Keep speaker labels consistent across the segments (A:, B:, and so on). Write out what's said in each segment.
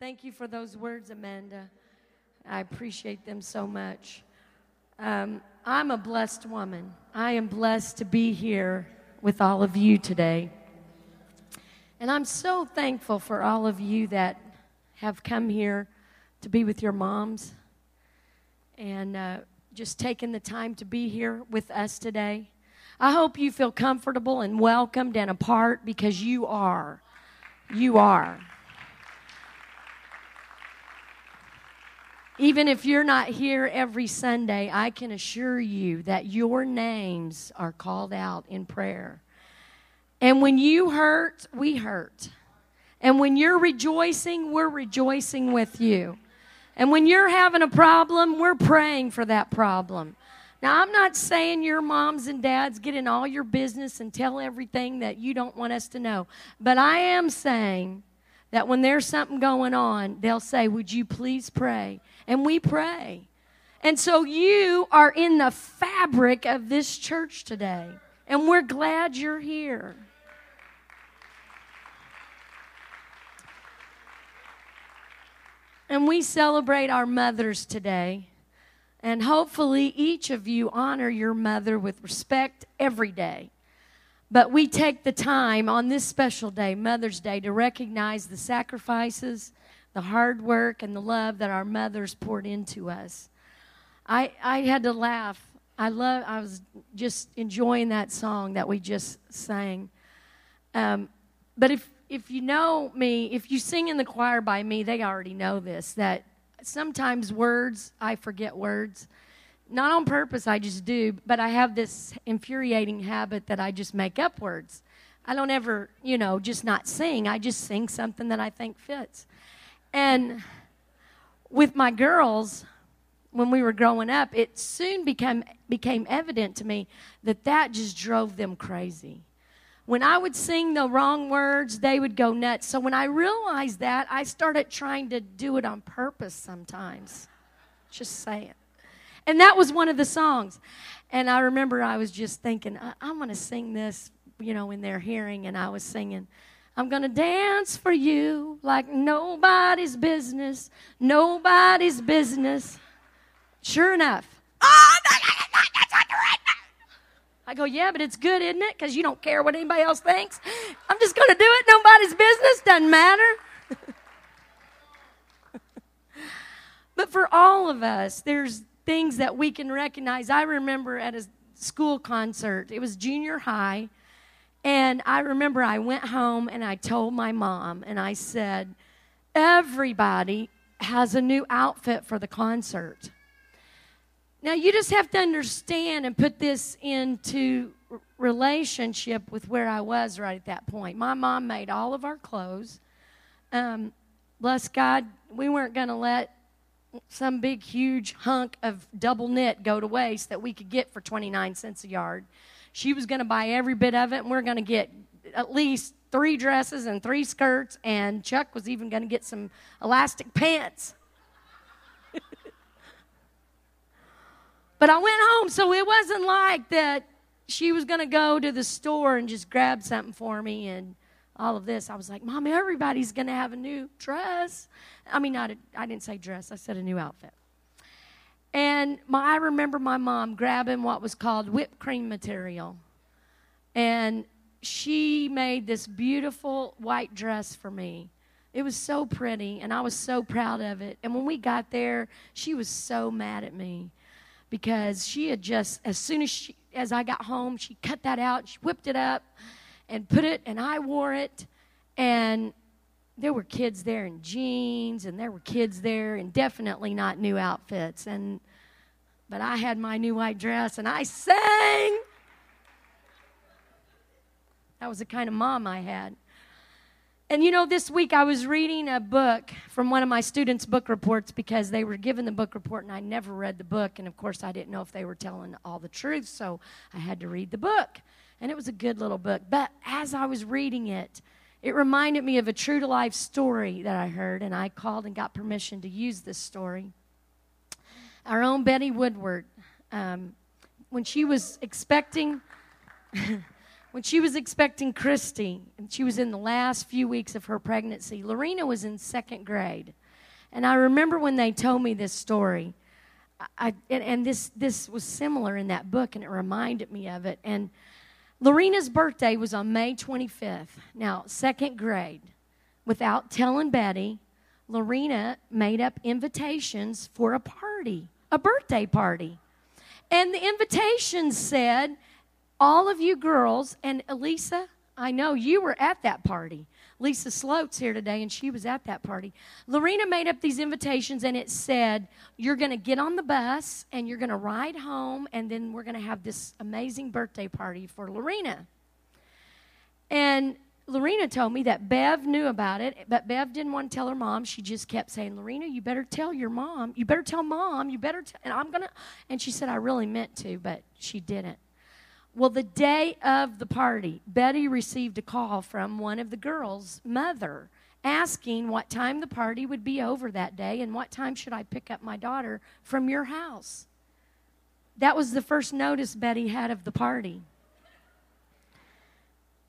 A: Thank you for those words, Amanda. I appreciate them so much. Um, I'm a blessed woman. I am blessed to be here with all of you today. And I'm so thankful for all of you that have come here to be with your moms and uh, just taking the time to be here with us today. I hope you feel comfortable and welcomed and a part because you are. You are. Even if you're not here every Sunday, I can assure you that your names are called out in prayer. And when you hurt, we hurt. And when you're rejoicing, we're rejoicing with you. And when you're having a problem, we're praying for that problem. Now, I'm not saying your moms and dads get in all your business and tell everything that you don't want us to know. But I am saying that when there's something going on, they'll say, Would you please pray? And we pray. And so you are in the fabric of this church today, and we're glad you're here. And we celebrate our mothers today. And hopefully, each of you honor your mother with respect every day. But we take the time on this special day, Mother's Day, to recognize the sacrifices the hard work and the love that our mothers poured into us. I, I had to laugh. I love. I was just enjoying that song that we just sang. Um, but if if you know me, if you sing in the choir by me, they already know this. That sometimes words I forget words, not on purpose. I just do. But I have this infuriating habit that I just make up words. I don't ever, you know, just not sing. I just sing something that I think fits. And with my girls, when we were growing up, it soon became, became evident to me that that just drove them crazy. When I would sing the wrong words, they would go nuts. So when I realized that, I started trying to do it on purpose sometimes. Just saying. And that was one of the songs. And I remember I was just thinking, I- I'm going to sing this, you know, in their hearing. And I was singing, I'm going to dance for you like nobody's business, nobody's business. Sure enough, I go, yeah, but it's good, isn't it? Because you don't care what anybody else thinks. I'm just going to do it. Nobody's business. Doesn't matter. but for all of us, there's things that we can recognize. I remember at a school concert, it was junior high and I remember I went home and I told my mom, and I said, Everybody has a new outfit for the concert. Now, you just have to understand and put this into relationship with where I was right at that point. My mom made all of our clothes. Um, bless God, we weren't going to let some big, huge hunk of double knit go to waste that we could get for 29 cents a yard. She was going to buy every bit of it, and we're going to get at least three dresses and three skirts, and Chuck was even going to get some elastic pants. but I went home, so it wasn't like that she was going to go to the store and just grab something for me and all of this. I was like, Mom, everybody's going to have a new dress. I mean, not a, I didn't say dress, I said a new outfit. And my, I remember my mom grabbing what was called whipped cream material. And she made this beautiful white dress for me. It was so pretty, and I was so proud of it. And when we got there, she was so mad at me because she had just, as soon as she, as I got home, she cut that out, she whipped it up, and put it, and I wore it, and there were kids there in jeans and there were kids there in definitely not new outfits and but I had my new white dress and I sang. That was the kind of mom I had. And you know, this week I was reading a book from one of my students' book reports because they were given the book report and I never read the book. And of course, I didn't know if they were telling all the truth, so I had to read the book. And it was a good little book. But as I was reading it, it reminded me of a true to life story that I heard, and I called and got permission to use this story. Our own Betty Woodward, um, when she was expecting, when she was expecting Christy, and she was in the last few weeks of her pregnancy, Lorena was in second grade. And I remember when they told me this story. I, and, and this, this was similar in that book, and it reminded me of it. And Lorena's birthday was on May 25th. Now, second grade. Without telling Betty, Lorena made up invitations for a party, a birthday party. And the invitations said, All of you girls, and Elisa, I know you were at that party. Lisa Sloat's here today, and she was at that party. Lorena made up these invitations, and it said, You're going to get on the bus, and you're going to ride home, and then we're going to have this amazing birthday party for Lorena. And Lorena told me that Bev knew about it, but Bev didn't want to tell her mom. She just kept saying, Lorena, you better tell your mom. You better tell mom. You better tell. And I'm going to. And she said, I really meant to, but she didn't. Well, the day of the party, Betty received a call from one of the girls' mother asking what time the party would be over that day and what time should I pick up my daughter from your house. That was the first notice Betty had of the party.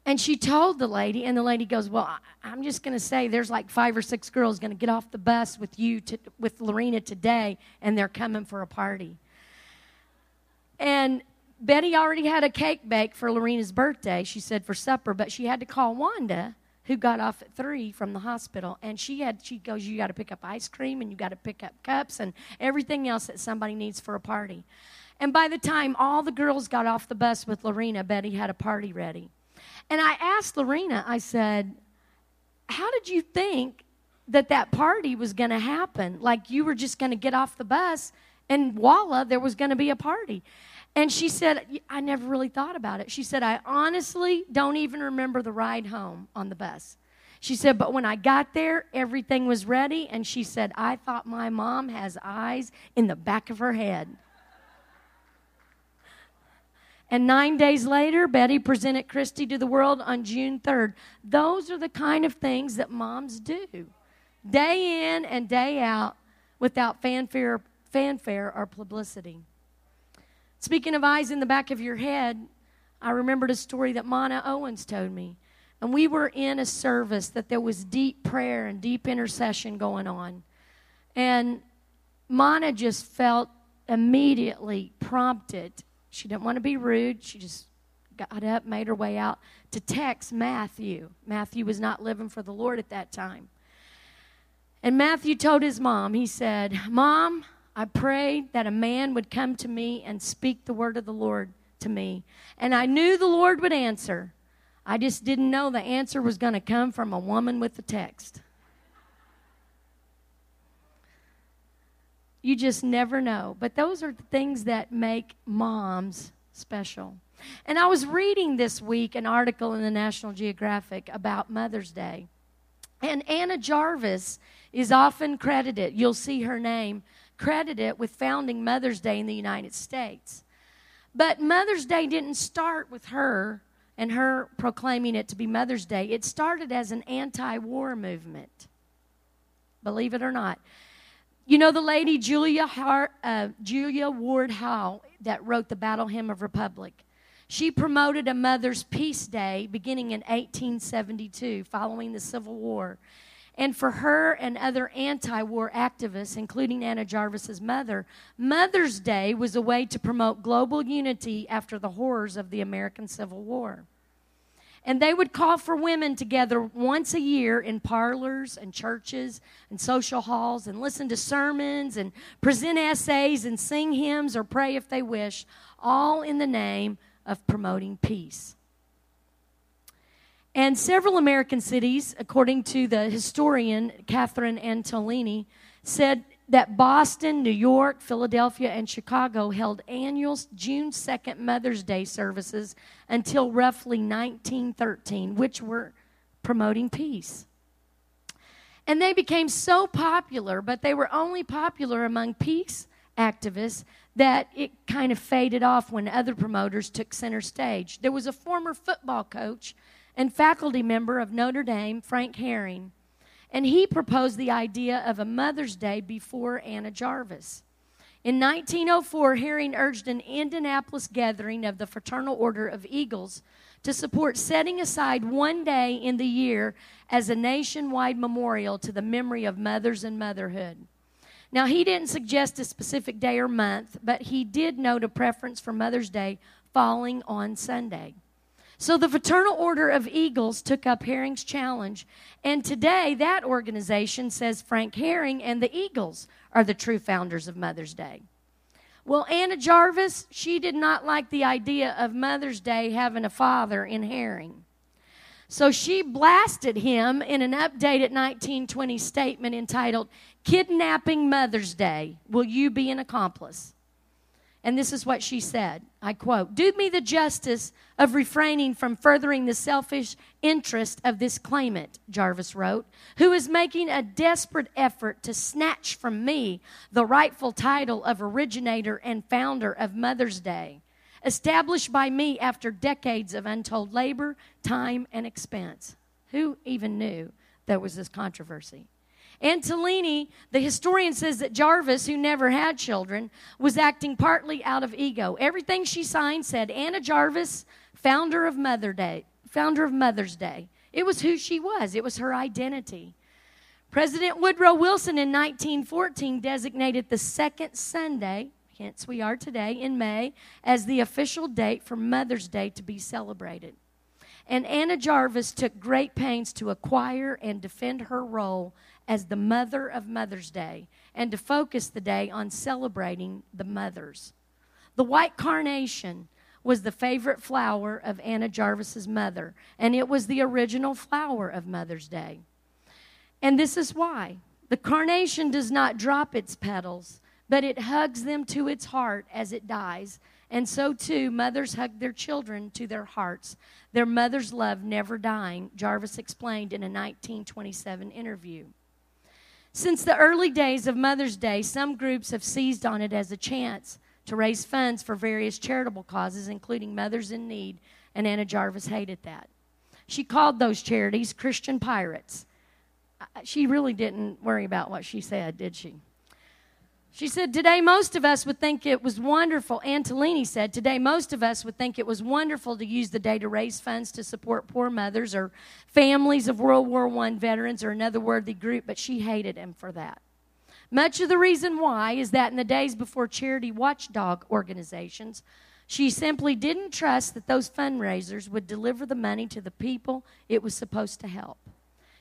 A: And she told the lady, and the lady goes, Well, I'm just going to say there's like five or six girls going to get off the bus with you, to, with Lorena today, and they're coming for a party. And Betty already had a cake bake for Lorena's birthday, she said, for supper, but she had to call Wanda, who got off at three from the hospital. And she had, she goes, You got to pick up ice cream and you got to pick up cups and everything else that somebody needs for a party. And by the time all the girls got off the bus with Lorena, Betty had a party ready. And I asked Lorena, I said, How did you think that that party was going to happen? Like you were just going to get off the bus and voila, there was going to be a party. And she said, I never really thought about it. She said, I honestly don't even remember the ride home on the bus. She said, but when I got there, everything was ready. And she said, I thought my mom has eyes in the back of her head. And nine days later, Betty presented Christy to the world on June 3rd. Those are the kind of things that moms do, day in and day out, without fanfare, fanfare or publicity. Speaking of eyes in the back of your head, I remembered a story that Mana Owens told me. And we were in a service that there was deep prayer and deep intercession going on. And Mana just felt immediately prompted. She didn't want to be rude. She just got up, made her way out to text Matthew. Matthew was not living for the Lord at that time. And Matthew told his mom, he said, Mom, I prayed that a man would come to me and speak the word of the Lord to me. And I knew the Lord would answer. I just didn't know the answer was going to come from a woman with the text. You just never know. But those are the things that make moms special. And I was reading this week an article in the National Geographic about Mother's Day. And Anna Jarvis is often credited, you'll see her name credit it with founding Mother's Day in the United States. But Mother's Day didn't start with her and her proclaiming it to be Mother's Day. It started as an anti war movement, believe it or not. You know the lady Julia, Hart, uh, Julia Ward Howe that wrote the Battle Hymn of Republic? She promoted a Mother's Peace Day beginning in 1872, following the Civil War. And for her and other anti war activists, including Anna Jarvis's mother, Mother's Day was a way to promote global unity after the horrors of the American Civil War. And they would call for women together once a year in parlors and churches and social halls and listen to sermons and present essays and sing hymns or pray if they wish, all in the name of promoting peace. And several American cities, according to the historian Katharine Antolini, said that Boston, New York, Philadelphia, and Chicago held annual June 2nd Mother's Day services until roughly 1913, which were promoting peace. And they became so popular, but they were only popular among peace activists that it kind of faded off when other promoters took center stage. There was a former football coach and faculty member of Notre Dame, Frank Hering. And he proposed the idea of a Mother's Day before Anna Jarvis. In 1904, Hering urged an Indianapolis gathering of the Fraternal Order of Eagles to support setting aside one day in the year as a nationwide memorial to the memory of mothers and motherhood. Now, he didn't suggest a specific day or month, but he did note a preference for Mother's Day falling on Sunday. So the Fraternal Order of Eagles took up Hering's challenge, and today that organization says Frank Hering and the Eagles are the true founders of Mother's Day. Well, Anna Jarvis, she did not like the idea of Mother's Day having a father in Hering. So she blasted him in an updated 1920 statement entitled, Kidnapping Mother's Day. Will you be an accomplice? And this is what she said I quote, Do me the justice of refraining from furthering the selfish interest of this claimant, Jarvis wrote, who is making a desperate effort to snatch from me the rightful title of originator and founder of Mother's Day established by me after decades of untold labor, time, and expense. Who even knew there was this controversy? Antolini, the historian, says that Jarvis, who never had children, was acting partly out of ego. Everything she signed said Anna Jarvis, founder of Mother Day, founder of Mother's Day. It was who she was. It was her identity. President Woodrow Wilson in 1914 designated the second Sunday Hence, we are today in May as the official date for Mother's Day to be celebrated. And Anna Jarvis took great pains to acquire and defend her role as the mother of Mother's Day and to focus the day on celebrating the mothers. The white carnation was the favorite flower of Anna Jarvis's mother, and it was the original flower of Mother's Day. And this is why the carnation does not drop its petals, but it hugs them to its heart as it dies. And so too, mothers hug their children to their hearts, their mother's love never dying, Jarvis explained in a 1927 interview. Since the early days of Mother's Day, some groups have seized on it as a chance to raise funds for various charitable causes, including Mothers in Need, and Anna Jarvis hated that. She called those charities Christian pirates. She really didn't worry about what she said, did she? She said, Today, most of us would think it was wonderful. Antolini said, Today, most of us would think it was wonderful to use the day to raise funds to support poor mothers or families of World War I veterans or another worthy group, but she hated him for that. Much of the reason why is that in the days before charity watchdog organizations, she simply didn't trust that those fundraisers would deliver the money to the people it was supposed to help.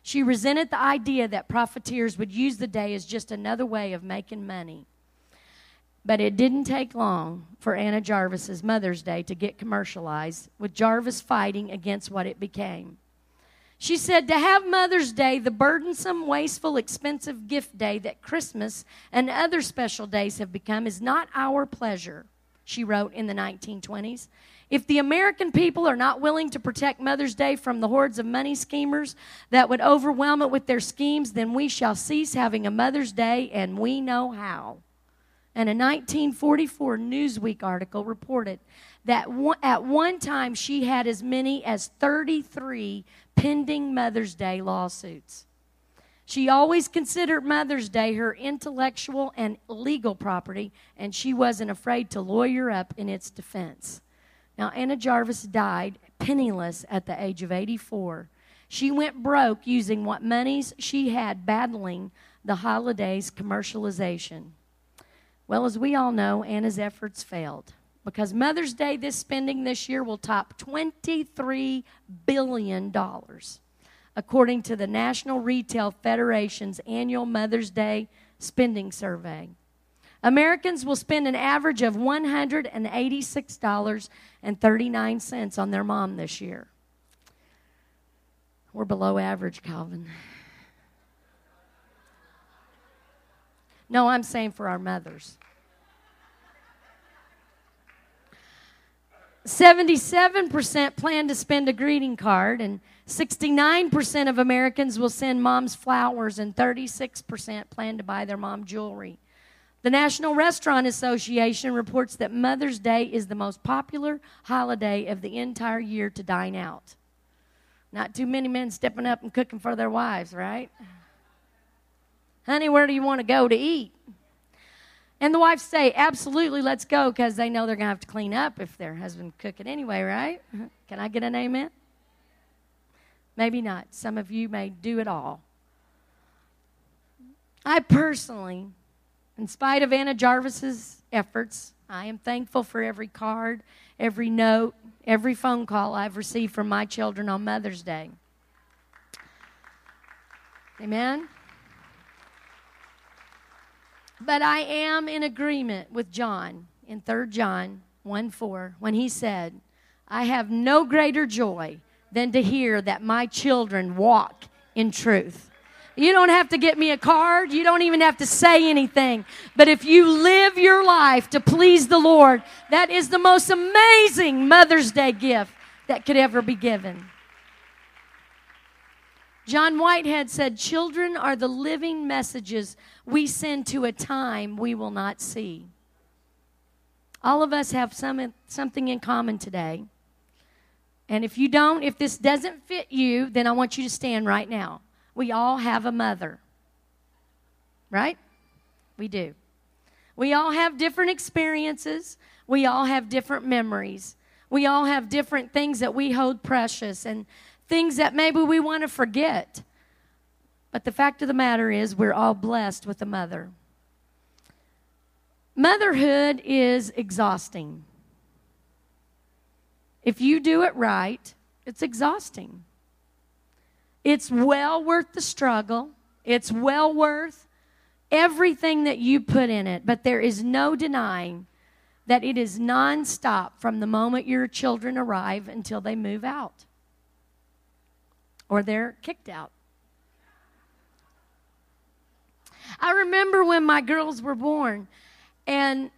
A: She resented the idea that profiteers would use the day as just another way of making money. But it didn't take long for Anna Jarvis's Mother's Day to get commercialized, with Jarvis fighting against what it became. She said, To have Mother's Day, the burdensome, wasteful, expensive gift day that Christmas and other special days have become, is not our pleasure, she wrote in the 1920s. If the American people are not willing to protect Mother's Day from the hordes of money schemers that would overwhelm it with their schemes, then we shall cease having a Mother's Day, and we know how. And a 1944 Newsweek article reported that one, at one time she had as many as 33 pending Mother's Day lawsuits. She always considered Mother's Day her intellectual and legal property, and she wasn't afraid to lawyer up in its defense. Now, Anna Jarvis died penniless at the age of 84. She went broke using what monies she had battling the holiday's commercialization. Well, as we all know, Anna's efforts failed because Mother's Day this spending this year will top $23 billion, according to the National Retail Federation's annual Mother's Day spending survey. Americans will spend an average of $186.39 on their mom this year. We're below average, Calvin. No, I'm saying for our mothers. 77% plan to spend a greeting card, and 69% of Americans will send moms flowers, and 36% plan to buy their mom jewelry. The National Restaurant Association reports that Mother's Day is the most popular holiday of the entire year to dine out. Not too many men stepping up and cooking for their wives, right? Honey, where do you want to go to eat? And the wives say, absolutely, let's go, because they know they're going to have to clean up if their husband cook it anyway, right? Can I get an amen? Maybe not. Some of you may do it all. I personally, in spite of Anna Jarvis's efforts, I am thankful for every card, every note, every phone call I've received from my children on Mother's Day. Amen? But I am in agreement with John in 3 John 1 4 when he said, I have no greater joy than to hear that my children walk in truth. You don't have to get me a card. You don't even have to say anything. But if you live your life to please the Lord, that is the most amazing Mother's Day gift that could ever be given. John Whitehead said, Children are the living messages we send to a time we will not see. All of us have some, something in common today. And if you don't, if this doesn't fit you, then I want you to stand right now. We all have a mother, right? We do. We all have different experiences, we all have different memories, we all have different things that we hold precious. And things that maybe we want to forget. But the fact of the matter is, we're all blessed with a mother. Motherhood is exhausting. If you do it right, it's exhausting. It's well worth the struggle, it's well worth everything that you put in it, but there is no denying that it is nonstop from the moment your children arrive until they move out or they're kicked out. I remember when my girls were born, and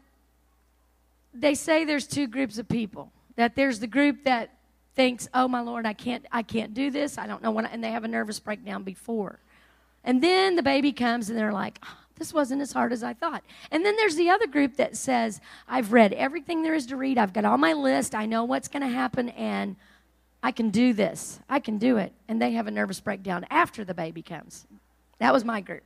A: they say there's two groups of people. That there's the group that thinks, "Oh my Lord, I can't, I can't do this. I don't know when," and they have a nervous breakdown before, and then the baby comes, and they're like, oh, "This wasn't as hard as I thought." And then there's the other group that says, "I've read everything there is to read. I've got all my list. I know what's going to happen, and I can do this. I can do it. And they have a nervous breakdown after the baby comes. That was my group.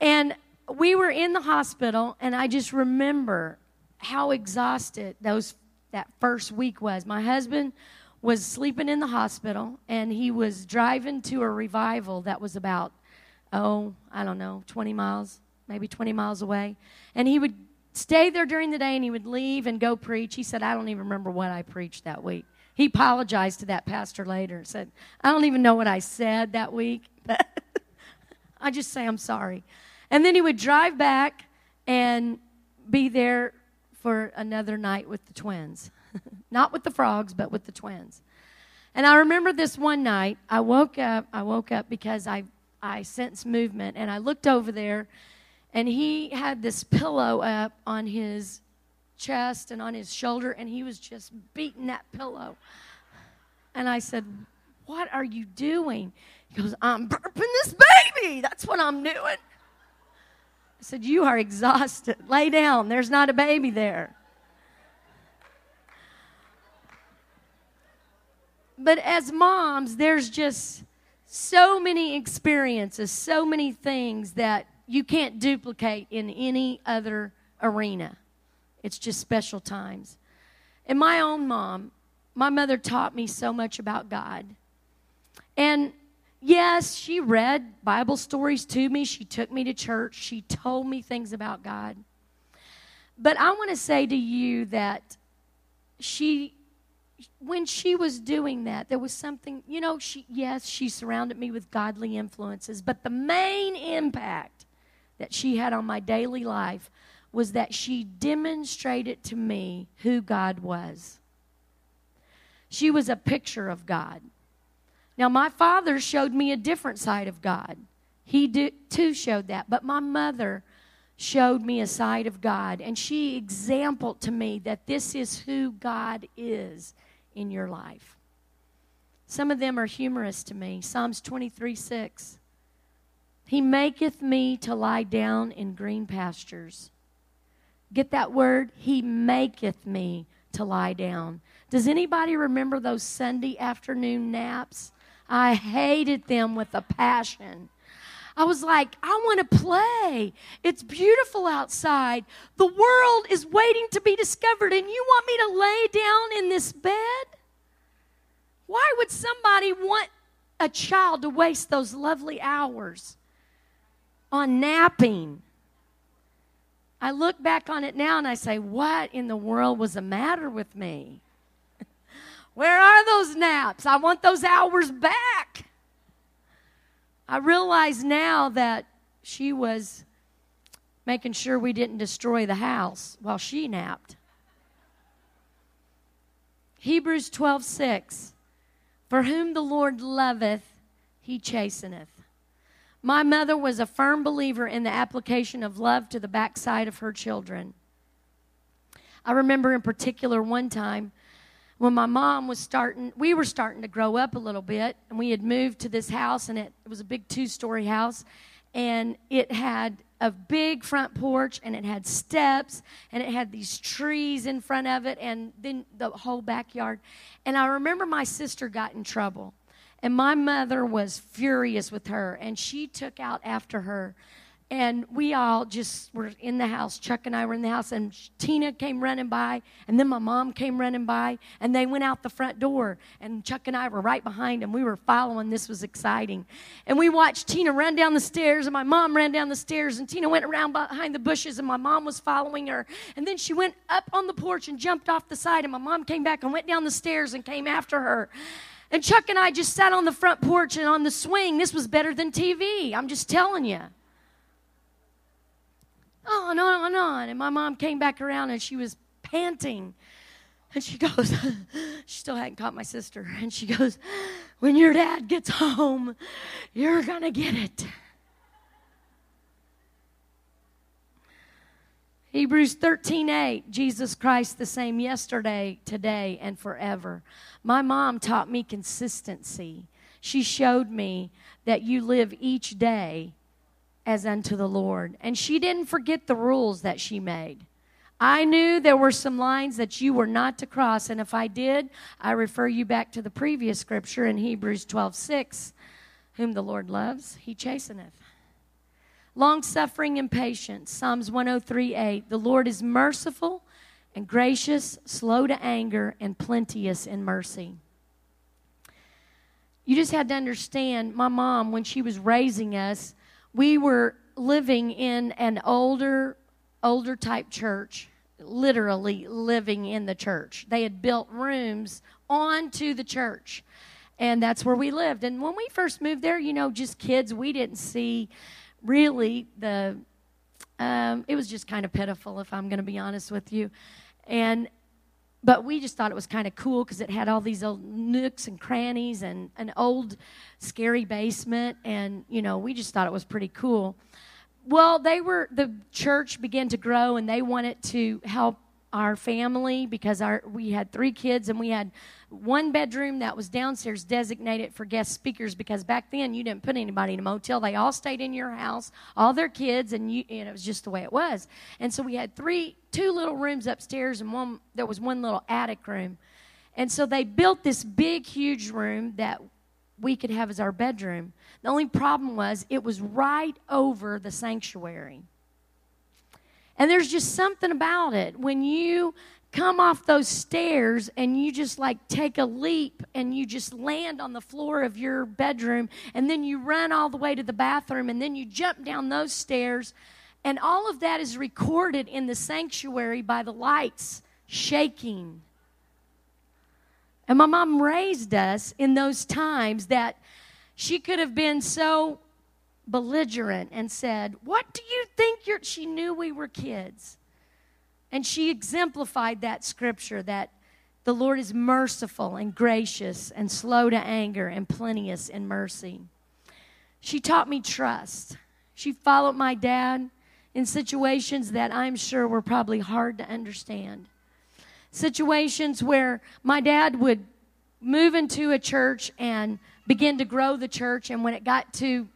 A: And we were in the hospital, and I just remember how exhausted those that first week was. My husband was sleeping in the hospital, and he was driving to a revival that was about, oh, I don't know, 20 miles, maybe 20 miles away. And he would stay there during the day and he would leave and go preach. He said, I don't even remember what I preached that week. He apologized to that pastor later and said, I don't even know what I said that week, but I just say I'm sorry. And then he would drive back and be there for another night with the twins. Not with the frogs, but with the twins. And I remember this one night, I woke up, I woke up because I, I sensed movement, and I looked over there and he had this pillow up on his chest and on his shoulder, and he was just beating that pillow. And I said, What are you doing? He goes, I'm burping this baby. That's what I'm doing. Said, You are exhausted. Lay down. There's not a baby there. But as moms, there's just so many experiences, so many things that you can't duplicate in any other arena. It's just special times. And my own mom, my mother taught me so much about God. And yes, she read Bible stories to me. She took me to church. She told me things about God. But I want to say to you that she when she was doing that, there was something, you know, she yes, she surrounded me with godly influences, but the main impact that she had on my daily life was that she demonstrated to me who God was. She was a picture of God. Now, my father showed me a different side of God. He too showed that. But my mother showed me a side of God, and she exampled to me that this is who God is in your life. Some of them are humorous to me. Psalms 23 6. He maketh me to lie down in green pastures. Get that word? He maketh me to lie down. Does anybody remember those Sunday afternoon naps? I hated them with a passion. I was like, I want to play. It's beautiful outside. The world is waiting to be discovered, and you want me to lay down in this bed? Why would somebody want a child to waste those lovely hours on napping? I look back on it now and I say, What in the world was the matter with me? Where are those naps? I want those hours back. I realize now that she was making sure we didn't destroy the house while she napped. Hebrews 12 6. For whom the Lord loveth, he chasteneth. My mother was a firm believer in the application of love to the backside of her children. I remember in particular one time when my mom was starting, we were starting to grow up a little bit, and we had moved to this house, and it, it was a big two story house, and it had a big front porch, and it had steps, and it had these trees in front of it, and then the whole backyard. And I remember my sister got in trouble, and my mother was furious with her, and she took out after her and we all just were in the house. Chuck and I were in the house, and Tina came running by, and then my mom came running by, and they went out the front door. And Chuck and I were right behind them. We were following. This was exciting. And we watched Tina run down the stairs, and my mom ran down the stairs, and Tina went around behind the bushes, and my mom was following her. And then she went up on the porch and jumped off the side, and my mom came back and went down the stairs and came after her. And Chuck and I just sat on the front porch and on the swing. This was better than TV. I'm just telling you Oh, on, on, on. And my mom came back around and she was panting. And she goes, she still hadn't caught my sister. And she goes, when your dad gets home, you're going to get it. Hebrews 13 8, Jesus Christ the same yesterday, today, and forever. My mom taught me consistency. She showed me that you live each day as unto the Lord. And she didn't forget the rules that she made. I knew there were some lines that you were not to cross, and if I did, I refer you back to the previous scripture in Hebrews 12 6. Whom the Lord loves, he chasteneth. Long suffering and patience, Psalms 103 8. The Lord is merciful and gracious, slow to anger, and plenteous in mercy. You just had to understand, my mom, when she was raising us, we were living in an older, older type church, literally living in the church. They had built rooms onto the church, and that's where we lived. And when we first moved there, you know, just kids, we didn't see really the. Um, it was just kind of pitiful, if I'm going to be honest with you. And but we just thought it was kind of cool because it had all these old nooks and crannies and an old scary basement and you know we just thought it was pretty cool. Well they were the church began to grow and they wanted to help our family because our we had three kids and we had one bedroom that was downstairs designated for guest speakers because back then you didn't put anybody in a motel. They all stayed in your house all their kids and you and it was just the way it was. And so we had three two little rooms upstairs and one there was one little attic room. And so they built this big huge room that we could have as our bedroom. The only problem was it was right over the sanctuary and there's just something about it when you come off those stairs and you just like take a leap and you just land on the floor of your bedroom and then you run all the way to the bathroom and then you jump down those stairs. And all of that is recorded in the sanctuary by the lights shaking. And my mom raised us in those times that she could have been so belligerent and said, What do you think you're. She knew we were kids. And she exemplified that scripture that the Lord is merciful and gracious and slow to anger and plenteous in mercy. She taught me trust. She followed my dad in situations that I'm sure were probably hard to understand. Situations where my dad would move into a church and begin to grow the church, and when it got to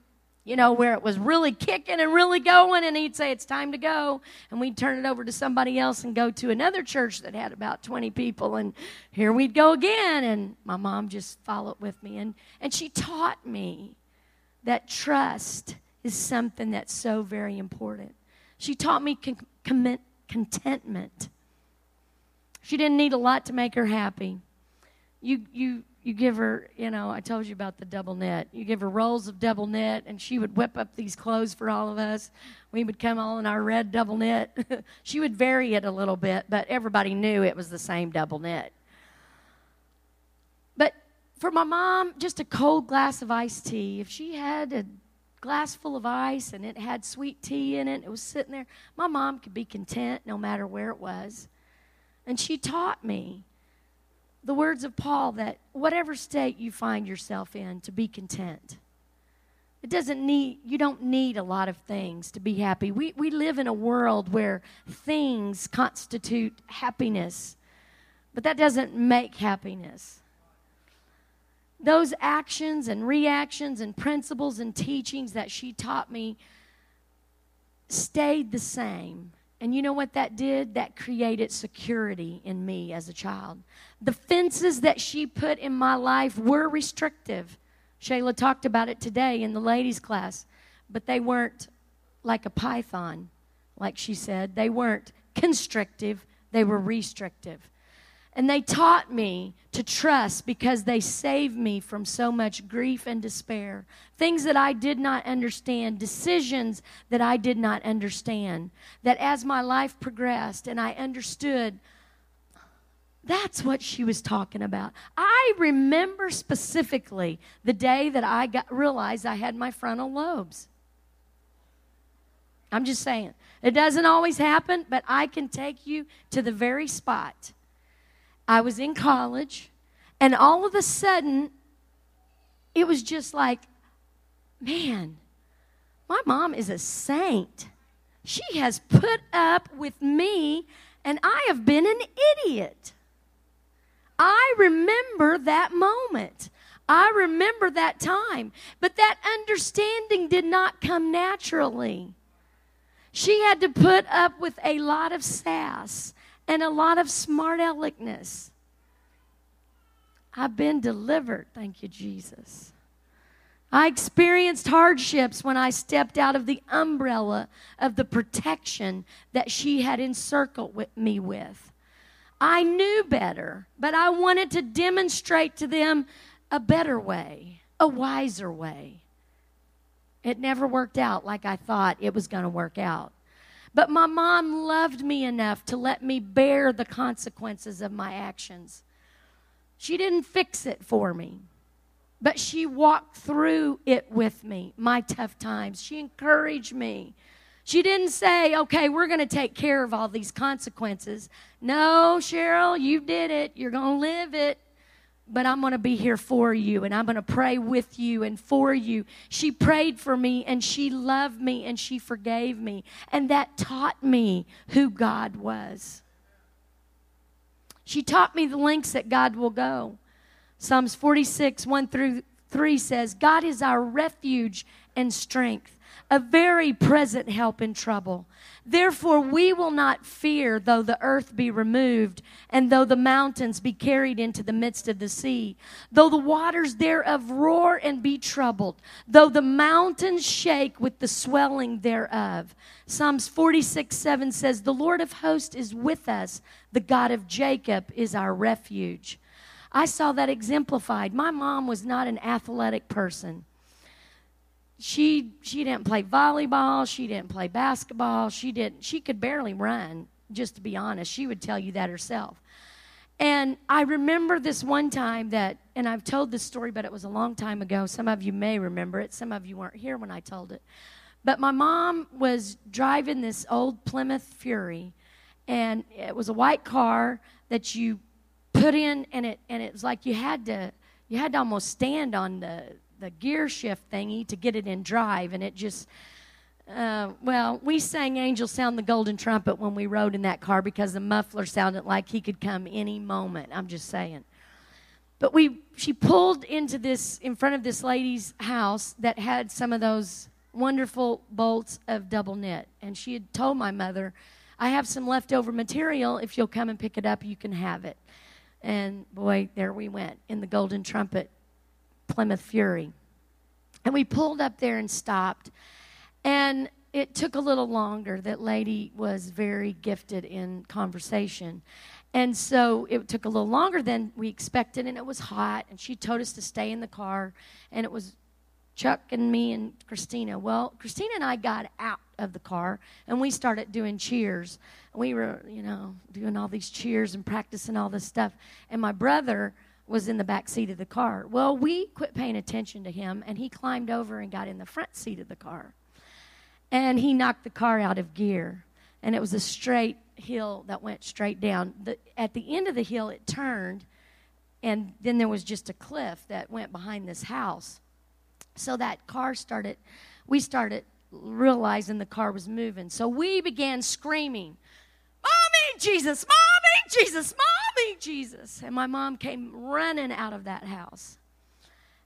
A: you know, where it was really kicking and really going, and he'd say, It's time to go. And we'd turn it over to somebody else and go to another church that had about 20 people, and here we'd go again. And my mom just followed with me, and, and she taught me that trust is something that's so very important. She taught me con- contentment. She didn't need a lot to make her happy. You, you, you give her, you know, I told you about the double knit. You give her rolls of double knit, and she would whip up these clothes for all of us. We would come all in our red double knit. she would vary it a little bit, but everybody knew it was the same double knit. But for my mom, just a cold glass of iced tea. If she had a glass full of ice and it had sweet tea in it, it was sitting there, my mom could be content no matter where it was. And she taught me the words of Paul that whatever state you find yourself in, to be content. It doesn't need, you don't need a lot of things to be happy. We, we live in a world where things constitute happiness, but that doesn't make happiness. Those actions and reactions and principles and teachings that she taught me stayed the same and you know what that did? That created security in me as a child. The fences that she put in my life were restrictive. Shayla talked about it today in the ladies' class, but they weren't like a python, like she said. They weren't constrictive, they were restrictive. And they taught me to trust because they saved me from so much grief and despair. Things that I did not understand, decisions that I did not understand. That as my life progressed and I understood, that's what she was talking about. I remember specifically the day that I got, realized I had my frontal lobes. I'm just saying. It doesn't always happen, but I can take you to the very spot I was in college, and all of a sudden, it was just like, man, my mom is a saint. She has put up with me, and I have been an idiot. I remember that moment. I remember that time. But that understanding did not come naturally. She had to put up with a lot of sass and a lot of smart aleckness. I've been delivered. Thank you, Jesus. I experienced hardships when I stepped out of the umbrella of the protection that she had encircled me with. I knew better, but I wanted to demonstrate to them a better way, a wiser way. It never worked out like I thought it was going to work out. But my mom loved me enough to let me bear the consequences of my actions. She didn't fix it for me, but she walked through it with me, my tough times. She encouraged me. She didn't say, okay, we're going to take care of all these consequences. No, Cheryl, you did it. You're going to live it but I'm going to be here for you and I'm going to pray with you and for you. She prayed for me and she loved me and she forgave me. And that taught me who God was. She taught me the lengths that God will go. Psalms 46, 1 through 3 says, God is our refuge and strength, a very present help in trouble. Therefore, we will not fear though the earth be removed, and though the mountains be carried into the midst of the sea, though the waters thereof roar and be troubled, though the mountains shake with the swelling thereof. Psalms 46 7 says, The Lord of hosts is with us, the God of Jacob is our refuge. I saw that exemplified. My mom was not an athletic person she she didn't play volleyball. She didn't play basketball. She didn't she could barely run just to be honest. She would tell you that herself. And i remember this one time that and i've told this story but it was a long time ago. Some of you may remember it. Some of you weren't here when i told it. But my mom was driving this old plymouth fury and it was a white car that you put in and it and it was like you had to you had to almost stand on the the gear shift thingy to get it in drive, and it just. Uh, well, we sang Angel Sound the Golden Trumpet when we rode in that car because the muffler sounded like he could come any moment. I'm just saying. But we, she pulled into this, in front of this lady's house that had some of those wonderful bolts of double knit. And she had told my mother, I have some leftover material. If you'll come and pick it up, you can have it. And boy, there we went in the Golden Trumpet Plymouth Fury. And we pulled up there and stopped. And it took a little longer. That lady was very gifted in conversation. And so it took a little longer than we expected, and it was hot. And she told us to stay in the car, and it was Chuck and me and Christina. Well, Christina and I got out of the car, and we started doing cheers. We were, you know, doing all these cheers and practicing all this stuff. And my brother was in the back seat of the car. Well, we quit paying attention to him, and he climbed over and got in the front seat of the car. And he knocked the car out of gear. And it was a straight hill that went straight down. The, at the end of the hill, it turned, and then there was just a cliff that went behind this house. So that car started, we started realizing the car was moving. So we began screaming, Mommy, Jesus, Mommy, Jesus, Mommy, Jesus. And my mom came running out of that house.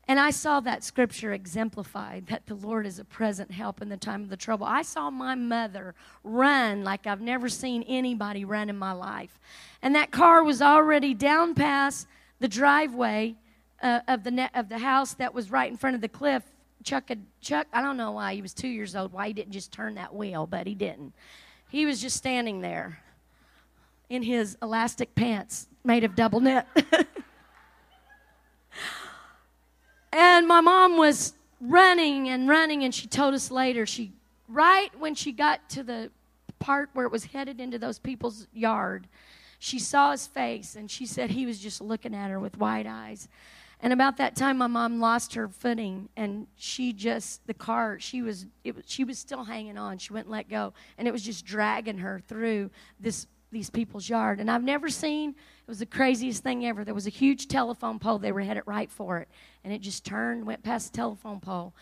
A: And I saw that scripture exemplified that the Lord is a present help in the time of the trouble. I saw my mother run like I've never seen anybody run in my life. And that car was already down past the driveway uh, of, the of the house that was right in front of the cliff. Chuck, had, Chuck, I don't know why he was two years old, why he didn't just turn that wheel, but he didn't. He was just standing there in his elastic pants made of double knit. And my mom was running and running, and she told us later, she right when she got to the part where it was headed into those people's yard, she saw his face and she said he was just looking at her with wide eyes. And about that time, my mom lost her footing, and she just the car she was it, she was still hanging on. She wouldn't let go, and it was just dragging her through this these people's yard. And I've never seen, it was the craziest thing ever. There was a huge telephone pole. They were headed right for it. And it just turned, went past the telephone pole.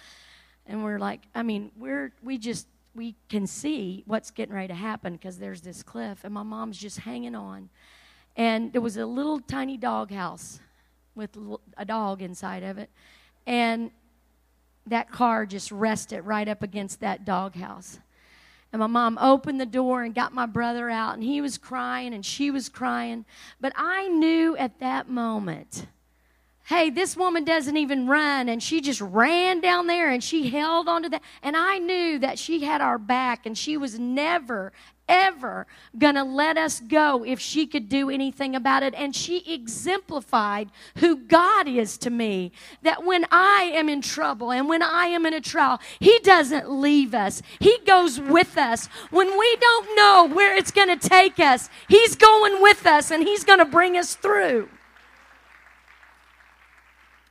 A: And we're like, I mean, we're, we just, we can see what's getting ready to happen because there's this cliff. And my mom's just hanging on. And there was a little tiny dog house with a dog inside of it. And that car just rested right up against that dog house. And my mom opened the door and got my brother out, and he was crying and she was crying. But I knew at that moment, hey, this woman doesn't even run. And she just ran down there and she held onto that. And I knew that she had our back and she was never, ever going to let us go if she could do anything about it. And she exemplified who God is to me. That when I am in trouble and when I am in a trial, He doesn't leave us, He goes with us. When we don't know where it's going to take us, He's going with us and He's going to bring us through.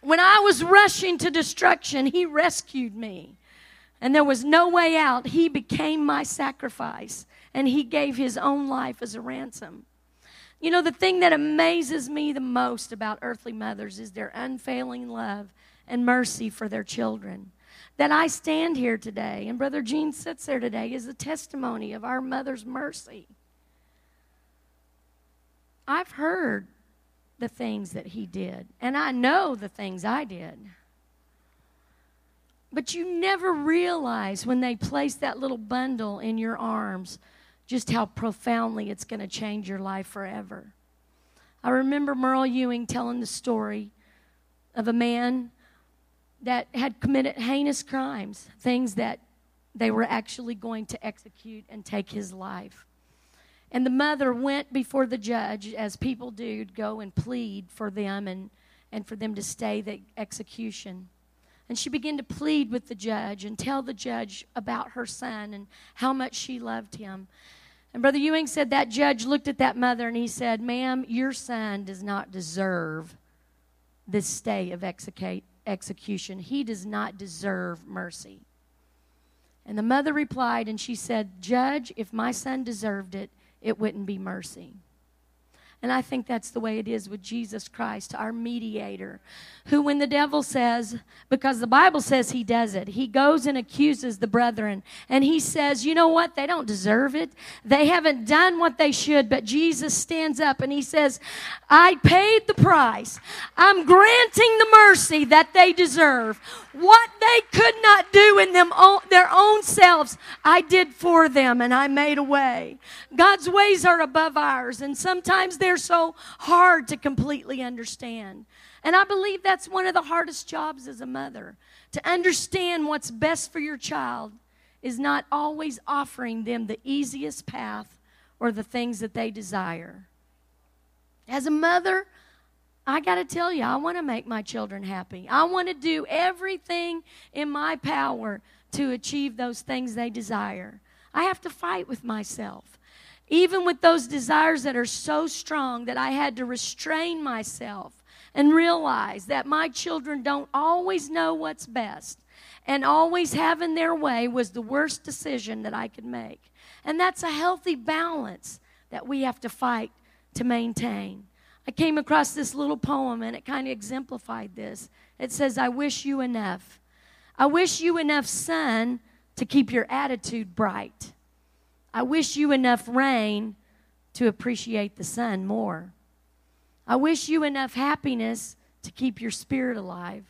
A: When I was rushing to destruction, He rescued me. And there was no way out. He became my sacrifice and he gave his own life as a ransom. You know, the thing that amazes me the most about earthly mothers is their unfailing love and mercy for their children. That I stand here today, and Brother Gene sits there today, is a testimony of our mother's mercy. I've heard the things that he did, and I know the things I did. But you never realize when they place that little bundle in your arms just how profoundly it's going to change your life forever. I remember Merle Ewing telling the story of a man that had committed heinous crimes, things that they were actually going to execute and take his life. And the mother went before the judge, as people do, go and plead for them and, and for them to stay the execution. And she began to plead with the judge and tell the judge about her son and how much she loved him. And Brother Ewing said that judge looked at that mother and he said, Ma'am, your son does not deserve this stay of execution. He does not deserve mercy. And the mother replied and she said, Judge, if my son deserved it, it wouldn't be mercy. And I think that's the way it is with Jesus Christ, our mediator, who, when the devil says, because the Bible says he does it, he goes and accuses the brethren, and he says, You know what? They don't deserve it. They haven't done what they should. But Jesus stands up and he says, I paid the price. I'm granting the mercy that they deserve. What they could not do in them their own selves, I did for them, and I made a way. God's ways are above ours, and sometimes they're so hard to completely understand. And I believe that's one of the hardest jobs as a mother to understand what's best for your child is not always offering them the easiest path or the things that they desire. As a mother, I got to tell you, I want to make my children happy. I want to do everything in my power to achieve those things they desire. I have to fight with myself. Even with those desires that are so strong that I had to restrain myself and realize that my children don't always know what's best and always having their way was the worst decision that I could make. And that's a healthy balance that we have to fight to maintain. I came across this little poem and it kind of exemplified this. It says, I wish you enough. I wish you enough sun to keep your attitude bright. I wish you enough rain to appreciate the sun more. I wish you enough happiness to keep your spirit alive.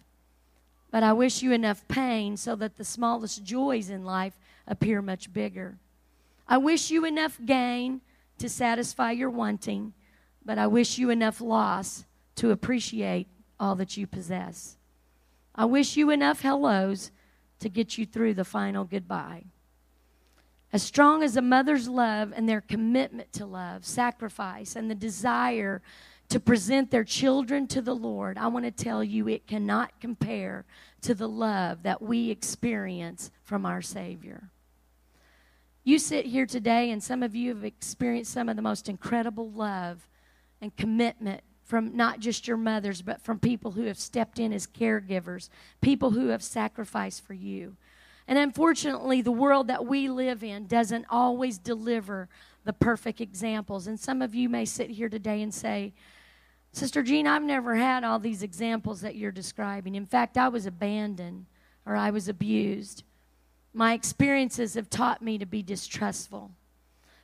A: But I wish you enough pain so that the smallest joys in life appear much bigger. I wish you enough gain to satisfy your wanting, but I wish you enough loss to appreciate all that you possess. I wish you enough hellos to get you through the final goodbye. As strong as a mother's love and their commitment to love, sacrifice, and the desire to present their children to the Lord, I want to tell you it cannot compare to the love that we experience from our Savior. You sit here today, and some of you have experienced some of the most incredible love and commitment from not just your mothers, but from people who have stepped in as caregivers, people who have sacrificed for you. And unfortunately, the world that we live in doesn't always deliver the perfect examples. And some of you may sit here today and say, Sister Jean, I've never had all these examples that you're describing. In fact, I was abandoned or I was abused. My experiences have taught me to be distrustful.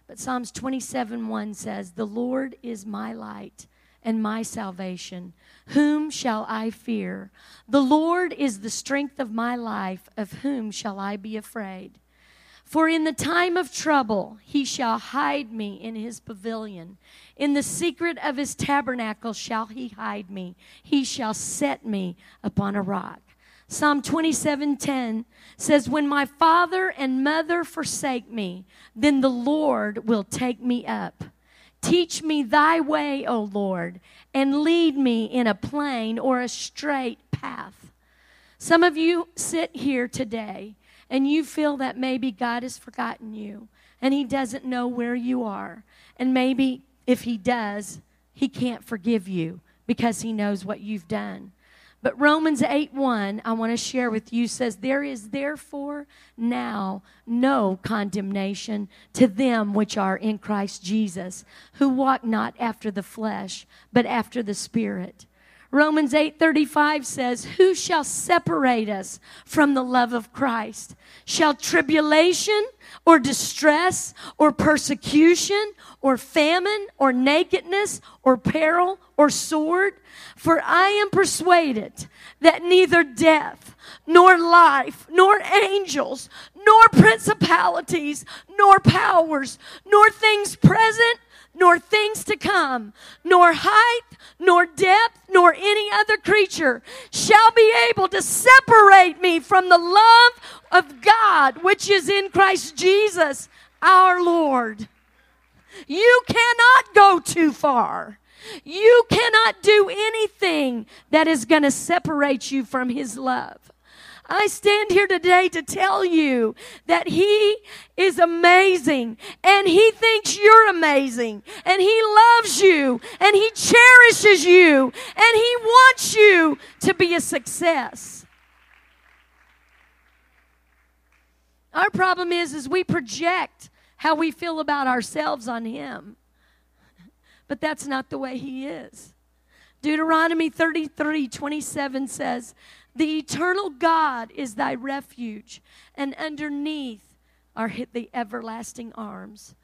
A: But Psalms 27 1 says, The Lord is my light and my salvation. Whom shall I fear? The Lord is the strength of my life. Of whom shall I be afraid? For in the time of trouble he shall hide me in his pavilion. In the secret of his tabernacle shall he hide me. He shall set me upon a rock. Psalm 27:10 says, "When my father and mother forsake me, then the Lord will take me up. Teach me thy way, O Lord, and lead me in a plain or a straight path." Some of you sit here today and you feel that maybe God has forgotten you and he doesn't know where you are. And maybe if he does, he can't forgive you because he knows what you've done. But Romans 8 1, I want to share with you, says, There is therefore now no condemnation to them which are in Christ Jesus, who walk not after the flesh, but after the Spirit. Romans 8:35 says, "Who shall separate us from the love of Christ? Shall tribulation or distress or persecution or famine or nakedness or peril or sword? For I am persuaded that neither death nor life, nor angels, nor principalities, nor powers, nor things present, nor things to come, nor height, nor depth, nor any other creature shall be able to separate me from the love of God which is in Christ Jesus our Lord. You cannot go too far. You cannot do anything that is going to separate you from His love. I stand here today to tell you that He is amazing and He thinks you're amazing and He loves you and He cherishes you and He wants you to be a success. Our problem is, is we project how we feel about ourselves on Him. But that's not the way He is. Deuteronomy 33 27 says, the eternal God is thy refuge, and underneath are the everlasting arms.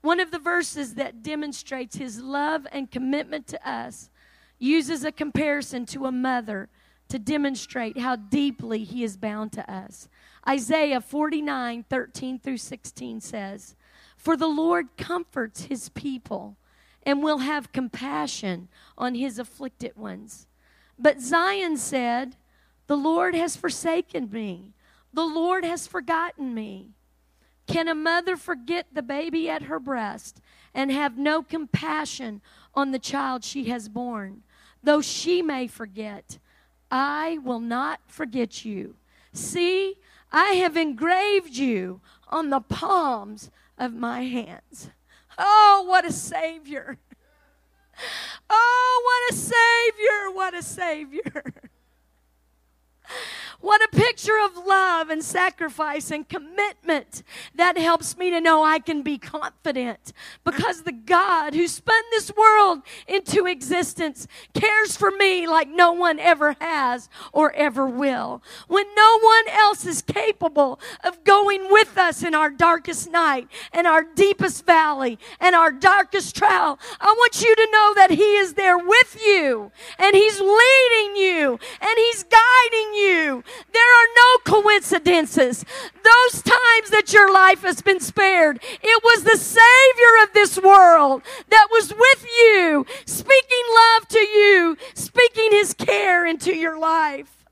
A: One of the verses that demonstrates his love and commitment to us uses a comparison to a mother to demonstrate how deeply he is bound to us. Isaiah 49 13 through 16 says, For the Lord comforts his people and will have compassion on his afflicted ones. But Zion said, the Lord has forsaken me. The Lord has forgotten me. Can a mother forget the baby at her breast and have no compassion on the child she has borne? Though she may forget, I will not forget you. See, I have engraved you on the palms of my hands. Oh, what a Savior! Oh, what a Savior! What a Savior! What a picture of love and sacrifice and commitment that helps me to know I can be confident because the God who spun this world into existence cares for me like no one ever has or ever will. When no one else is capable of going with us in our darkest night and our deepest valley and our darkest trial, I want you to know that He is there with you and He's leading you and He's guiding you there are no coincidences. Those times that your life has been spared, it was the Savior of this world that was with you, speaking love to you, speaking His care into your life.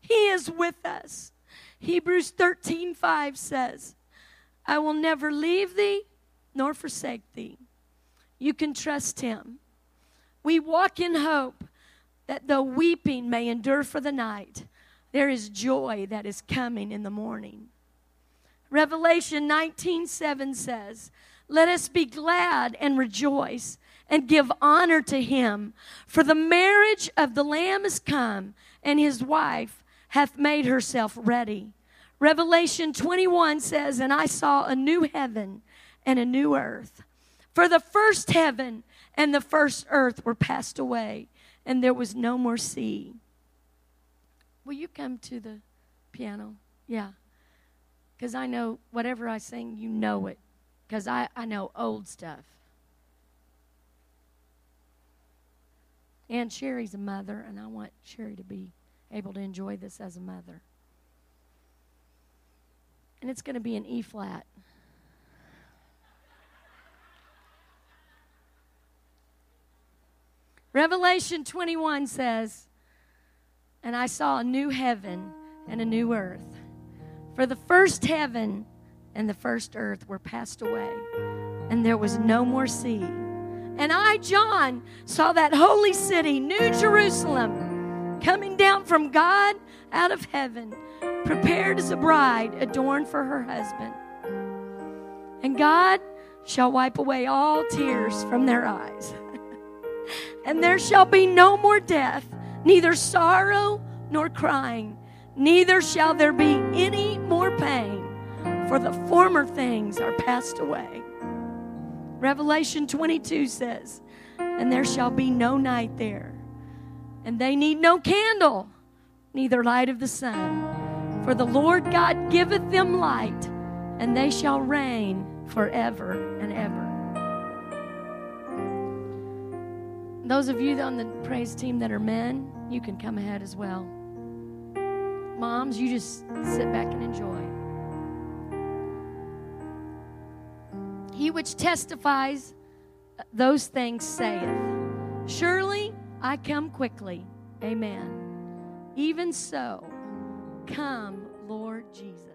A: He is with us. Hebrews 13 5 says, I will never leave thee nor forsake thee. You can trust Him. We walk in hope that though weeping may endure for the night, there is joy that is coming in the morning. Revelation 19 7 says, Let us be glad and rejoice and give honor to him, for the marriage of the Lamb is come, and his wife hath made herself ready. Revelation 21 says, And I saw a new heaven and a new earth. For the first heaven and the first earth were passed away, and there was no more sea. Will you come to the piano? Yeah. Because I know whatever I sing, you know it. Because I, I know old stuff. And Sherry's a mother, and I want Sherry to be able to enjoy this as a mother. And it's going to be an E flat. Revelation 21 says, And I saw a new heaven and a new earth. For the first heaven and the first earth were passed away, and there was no more sea. And I, John, saw that holy city, New Jerusalem, coming down from God out of heaven, prepared as a bride adorned for her husband. And God shall wipe away all tears from their eyes and there shall be no more death, neither sorrow nor crying, neither shall there be any more pain, for the former things are passed away. Revelation 22 says, And there shall be no night there, and they need no candle, neither light of the sun. For the Lord God giveth them light, and they shall reign forever and ever. Those of you on the praise team that are men, you can come ahead as well. Moms, you just sit back and enjoy. He which testifies those things saith, Surely I come quickly. Amen. Even so, come, Lord Jesus.